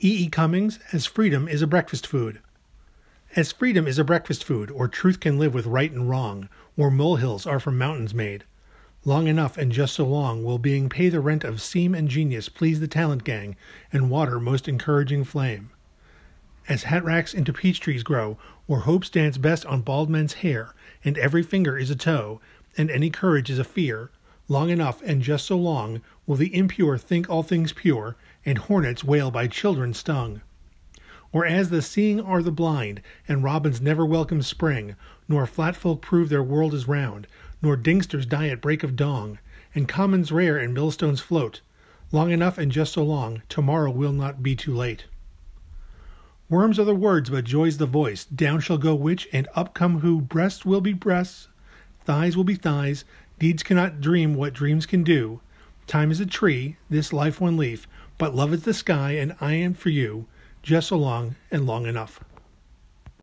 E. E. Cummings, as freedom is a breakfast food. As freedom is a breakfast food, or truth can live with right and wrong, or molehills are from mountains made. Long enough and just so long will being pay the rent of seem and genius please the talent gang, and water most encouraging flame. As hat racks into peach trees grow, or hopes dance best on bald men's hair, and every finger is a toe, and any courage is a fear, long enough and just so long will the impure think all things pure, and hornets wail by children stung. Or as the seeing are the blind, and robins never welcome spring, nor flat folk prove their world is round, nor dingsters die at break of dawn, and commons rare and millstones float, long enough and just so long, tomorrow will not be too late. Worms are the words, but joy's the voice. Down shall go which, and up come who. Breasts will be breasts, thighs will be thighs. Deeds cannot dream what dreams can do. Time is a tree, this life one leaf, but love is the sky, and I am for you just so long and long enough.